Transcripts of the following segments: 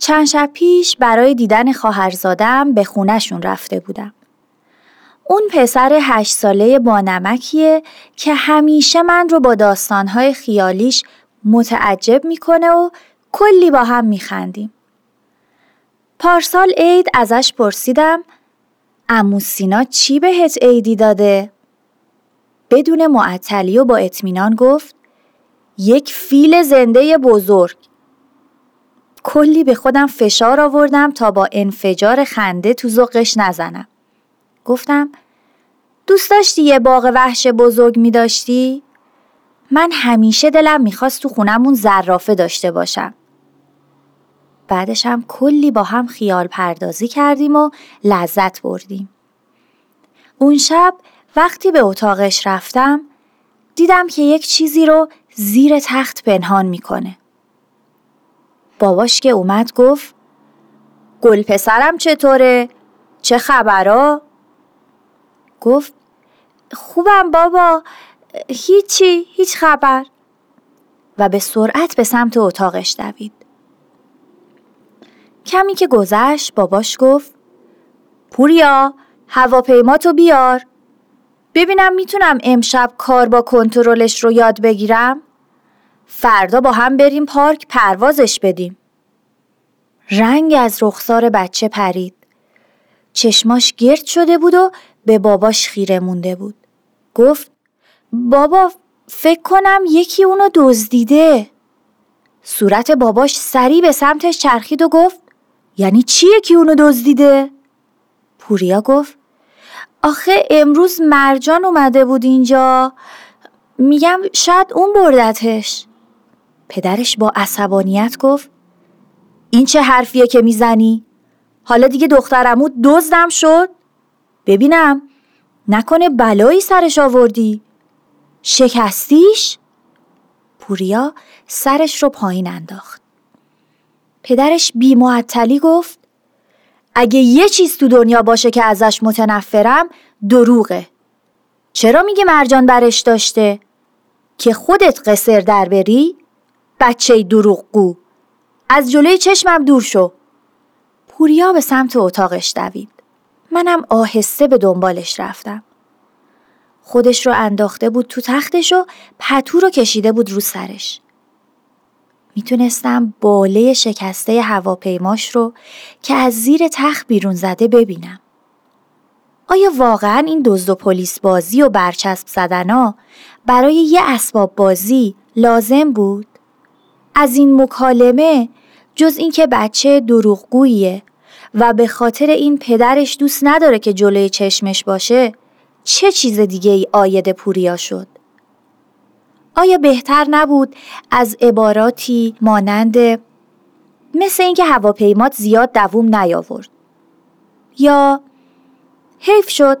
چند شب پیش برای دیدن خواهرزادم به خونشون رفته بودم. اون پسر هشت ساله با نمکیه که همیشه من رو با داستانهای خیالیش متعجب می‌کنه و کلی با هم میخندیم. پارسال عید ازش پرسیدم امو سینا چی بهت عیدی داده؟ بدون معطلی و با اطمینان گفت یک فیل زنده بزرگ کلی به خودم فشار آوردم تا با انفجار خنده تو ذوقش نزنم. گفتم دوست داشتی یه باغ وحش بزرگ می داشتی؟ من همیشه دلم می‌خواست تو خونمون زرافه داشته باشم. بعدش هم کلی با هم خیال پردازی کردیم و لذت بردیم. اون شب وقتی به اتاقش رفتم دیدم که یک چیزی رو زیر تخت پنهان می‌کنه. باباش که اومد گفت گل پسرم چطوره؟ چه خبرا؟ گفت خوبم بابا هیچی هیچ خبر و به سرعت به سمت اتاقش دوید کمی که گذشت باباش گفت پوریا هواپیماتو بیار ببینم می‌تونم امشب کار با کنترلش رو یاد بگیرم فردا با هم بریم پارک پروازش بدیم. رنگ از رخسار بچه پرید. چشماش گرد شده بود و به باباش خیره مونده بود. گفت بابا فکر کنم یکی اونو دزدیده. صورت باباش سری به سمتش چرخید و گفت یعنی چی یکی اونو دزدیده؟ پوریا گفت آخه امروز مرجان اومده بود اینجا میگم شاید اون بردتش پدرش با عصبانیت گفت این چه حرفیه که می‌زنی؟ حالا دیگه دخترمو دزدم شد؟ ببینم نکنه بلایی سرش آوردی؟ شکستیش؟ پوریا سرش رو پایین انداخت. پدرش بیمعطلی گفت اگه یه چیز تو دنیا باشه که ازش متنفرم دروغه. چرا میگه مرجان برش داشته؟ که خودت قصر در بری؟ بچه دروغگو. از جلوی چشمم دور شو. پوریا به سمت اتاقش دوید. منم آهسته به دنبالش رفتم. خودش رو انداخته بود تو تختش و پتو رو کشیده بود رو سرش. می‌تونستم باله شکسته هواپیماش رو که از زیر تخت بیرون زده ببینم. آیا واقعا این دزد و پلیس بازی و برچسب زدنا برای یه اسباب بازی لازم بود؟ از این مکالمه جز اینکه بچه دروغگوییه و به خاطر این پدرش دوست نداره که جلوی چشمش باشه چه چیز دیگه ای آید پوریا شد؟ آیا بهتر نبود از عباراتی مانند مثل اینکه هواپیمات زیاد دووم نیاورد یا حیف شد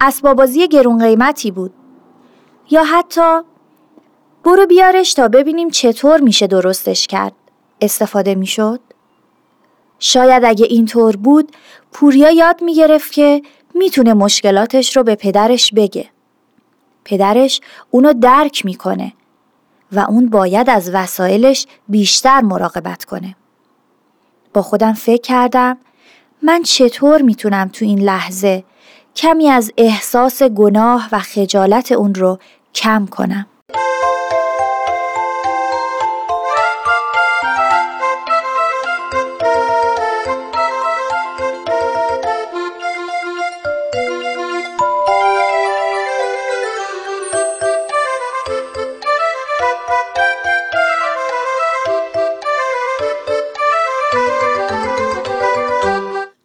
اسبابازی گرون قیمتی بود یا حتی برو بیارش تا ببینیم چطور میشه درستش کرد. استفاده می‌شد؟ شاید اگه اینطور بود پوریا یاد می‌گرفت که می‌تونه مشکلاتش رو به پدرش بگه. پدرش اونو درک می‌کنه و اون باید از وسایلش بیشتر مراقبت کنه. با خودم فکر کردم من چطور می‌تونم تو این لحظه کمی از احساس گناه و خجالت اون رو کم کنم.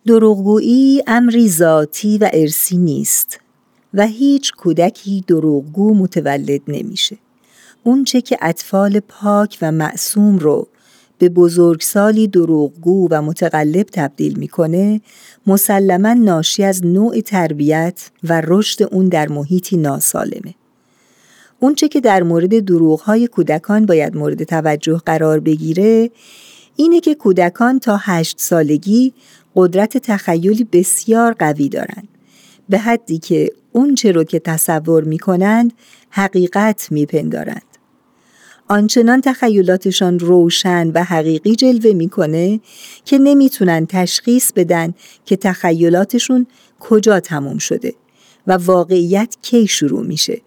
دروغگویی امری ذاتی و ارسی نیست و هیچ کودکی دروغگو متولد نمیشه. اونچه که اطفال پاک و معصوم رو به بزرگسالی دروغگو و متقلب تبدیل می‌کنه مسلما ناشی از نوع تربیت و رشد اون در محیطی ناسالمه اونچه که در مورد دروغهای کودکان باید مورد توجه قرار بگیره اینه که کودکان تا هشت سالگی قدرت تخیلی بسیار قوی دارند. به حدی که اونچه رو که تصور می‌کنند حقیقت میپندارند. آنچنان تخیلاتشان روشن و حقیقی جلوه می‌کنه که نمی‌تونن تشخیص بدن که تخیلاتشون کجا تموم شده و واقعیت کی شروع میشه.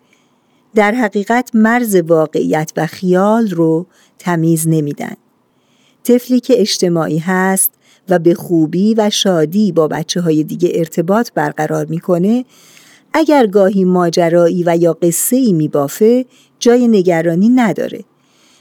در حقیقت مرز واقعیت و خیال رو تمیز نمیدن. طفلی که اجتماعی هست و به خوبی و شادی با بچه های دیگه ارتباط برقرار می‌کنه اگر گاهی ماجرایی و یا قصه ای میبافه جای نگرانی نداره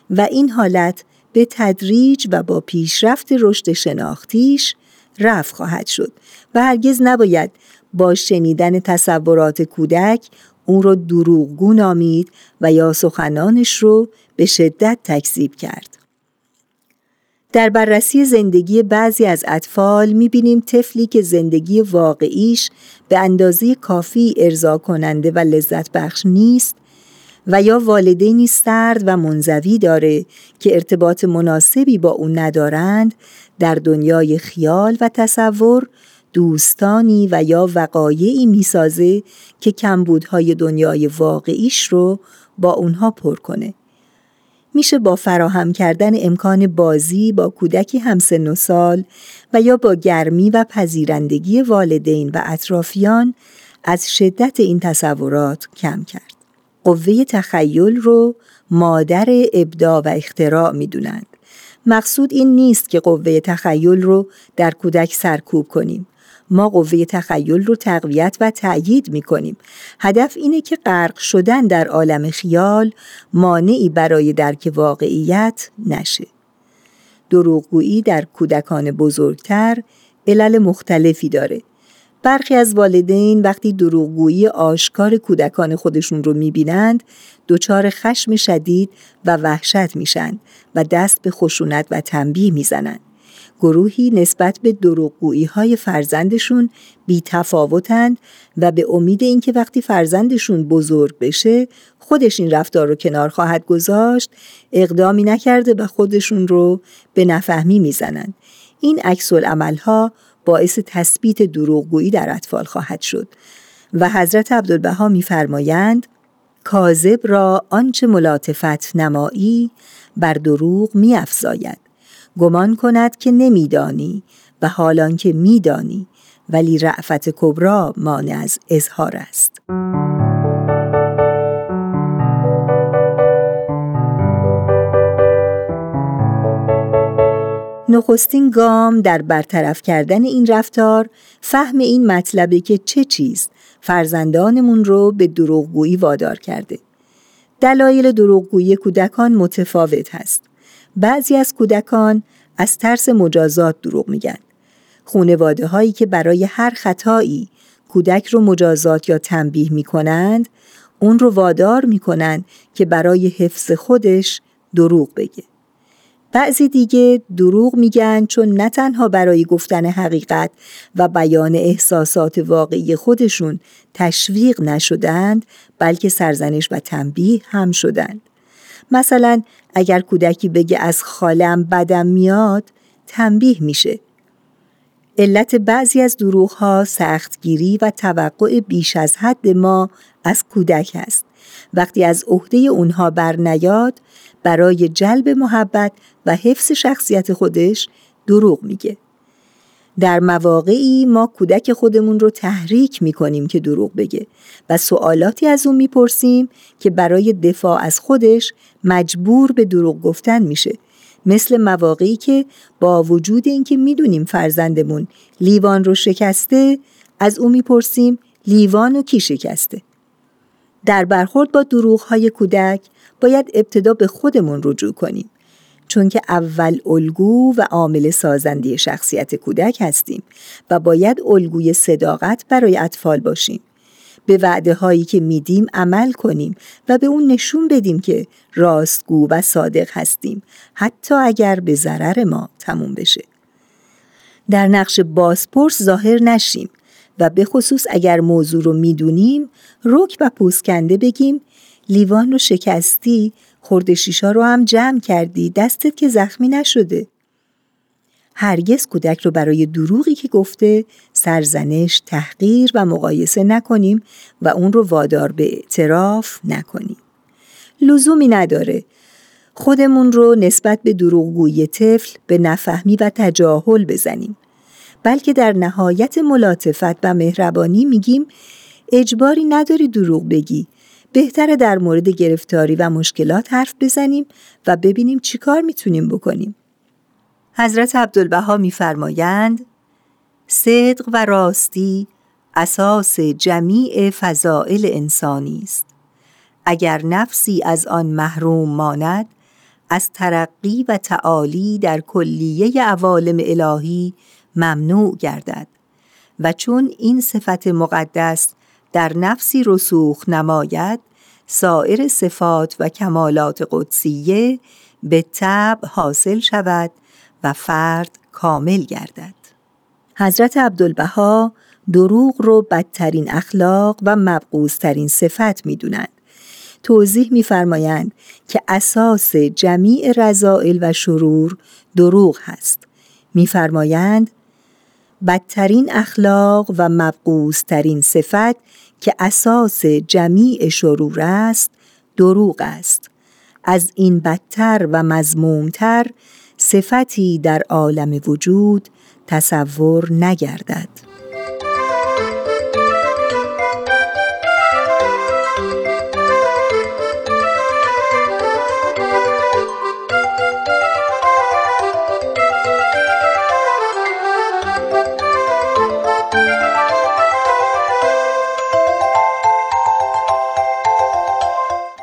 و این حالت به تدریج و با پیشرفت رشد شناختیش رفت خواهد شد و هرگز نباید با شنیدن تصورات کودک اون رو دروغگو نامید و یا سخنانش رو به شدت تکذیب کرد. در بررسی زندگی بعضی از اطفال می‌بینیم طفلی که زندگی واقعیش به اندازه کافی ارضا کننده و لذت بخش نیست و یا والدینی سرد و منزوی داره که ارتباط مناسبی با اون ندارند در دنیای خیال و تصور دوستانی و یا وقایعی می‌سازه که کمبودهای دنیای واقعیش رو با اونها پر کنه. میشه با فراهم کردن امکان بازی با کودکی همسن و سال و یا با گرمی و پذیرندگی والدین و اطرافیان از شدت این تصورات کم کرد. قوه تخیل رو مادر ابداع و اختراع می‌دونند. مقصود این نیست که قوه تخیل رو در کودک سرکوب کنیم. ما قوه تخیل رو تقویت و تأیید می کنیم. هدف اینه که غرق شدن در عالم خیال مانعی برای درک واقعیت نشه. دروغگویی در کودکان بزرگتر علل مختلفی داره. برخی از والدین وقتی دروغگویی آشکار کودکان خودشون رو می‌بینند دچار خشم شدید و وحشت میشن و دست به خشونت و تنبیه می‌زنند. گروهی نسبت به دروغگویی های فرزندشون بی تفاوتند و به امید اینکه وقتی فرزندشون بزرگ بشه خودش این رفتار رو کنار خواهد گذاشت اقدامی نکرده و خودشون رو به نفهمی می‌زنند. این عکس ها باعث تثبیت دروغگویی در اطفال خواهد شد و حضرت عبدالبها میفرمایند کاذب را آنچه ملاطفت نمایی بر دروغ میافزاید گمان کند که نمیدانی و حالان که میدانی ولی رعفت کبرا مانع از اظهار است نخستین گام در برطرف کردن این رفتار فهم این مطلبه که چه چیز فرزندانمون رو به دروغگویی وادار کرده. دلایل دروغگویی کودکان متفاوت هست. بعضی از کودکان از ترس مجازات دروغ میگن. خونواده هایی که برای هر خطایی کودک رو مجازات یا تنبیه می‌کنند اون رو وادار می‌کنند که برای حفظ خودش دروغ بگه. بعضی دیگه دروغ میگن چون نه تنها برای گفتن حقیقت و بیان احساسات واقعی خودشون تشویق نشدند بلکه سرزنش و تنبیه هم شدند. مثلا اگر کودکی بگه از خالم بدم میاد تنبیه میشه. علت بعضی از دروغ ها سختگیری و توقع بیش از حد ما از کودک است. وقتی از عهده اونها بر نیاد برای جلب محبت و حفظ شخصیت خودش دروغ میگه. در مواقعی ما کودک خودمون رو تحریک می‌کنیم که دروغ بگه و سوالاتی از اون می‌پرسیم که برای دفاع از خودش مجبور به دروغ گفتن میشه. مثل مواقعی که با وجود اینکه می‌دونیم فرزندمون لیوان رو شکسته از او می‌پرسیم لیوان و کی شکسته. در برخورد با دروغ های کودک باید ابتدا به خودمون رجوع کنیم. چون که اول الگو و عامل سازنده شخصیت کودک هستیم و باید الگوی صداقت برای اطفال باشیم. به وعده هایی که میدیم عمل کنیم و به اون نشون بدیم که راستگو و صادق هستیم حتی اگر به ضرر ما تموم بشه. در نقش بازپرس ظاهر نشیم و به خصوص اگر موضوع رو می‌دونیم رک و پوسکنده بگیم لیوان رو شکستی خورده شیشا رو هم جمع کردی دستت که زخمی نشده هرگز کودک رو برای دروغی که گفته سرزنش، تحقیر و مقایسه نکنیم و اون رو وادار به اعتراف نکنیم. لزومی نداره خودمون رو نسبت به دروغگوی طفل به نفهمی و تجاهل بزنیم. بلکه در نهایت ملاتفت و مهربانی میگیم اجباری نداری دروغ بگی بهتره در مورد گرفتاری و مشکلات حرف بزنیم و ببینیم چیکار می‌تونیم بکنیم. حضرت عبدالبها میفرمایند صدق و راستی اساس جمیع فضائل انسانی است. اگر نفسی از آن محروم ماند از ترقی و تعالی در کلیه عوالم الهی ممنوع گردد و چون این صفت مقدس در نفسی رسوخ نماید سایر صفات و کمالات قدسیه به طب حاصل شود و فرد کامل گردد. حضرت عبدالبها دروغ رو بدترین اخلاق و مبغوزترین صفت می‌دونند. توضیح میفرمایند که اساس جمیع رضائل و شرور دروغ هست. میفرمایند بدترین اخلاق و مبغوزترین صفت که اساس جمیع شرور است دروغ است. از این بدتر و مزمومتر صفتی در عالم وجود تصور نگردد.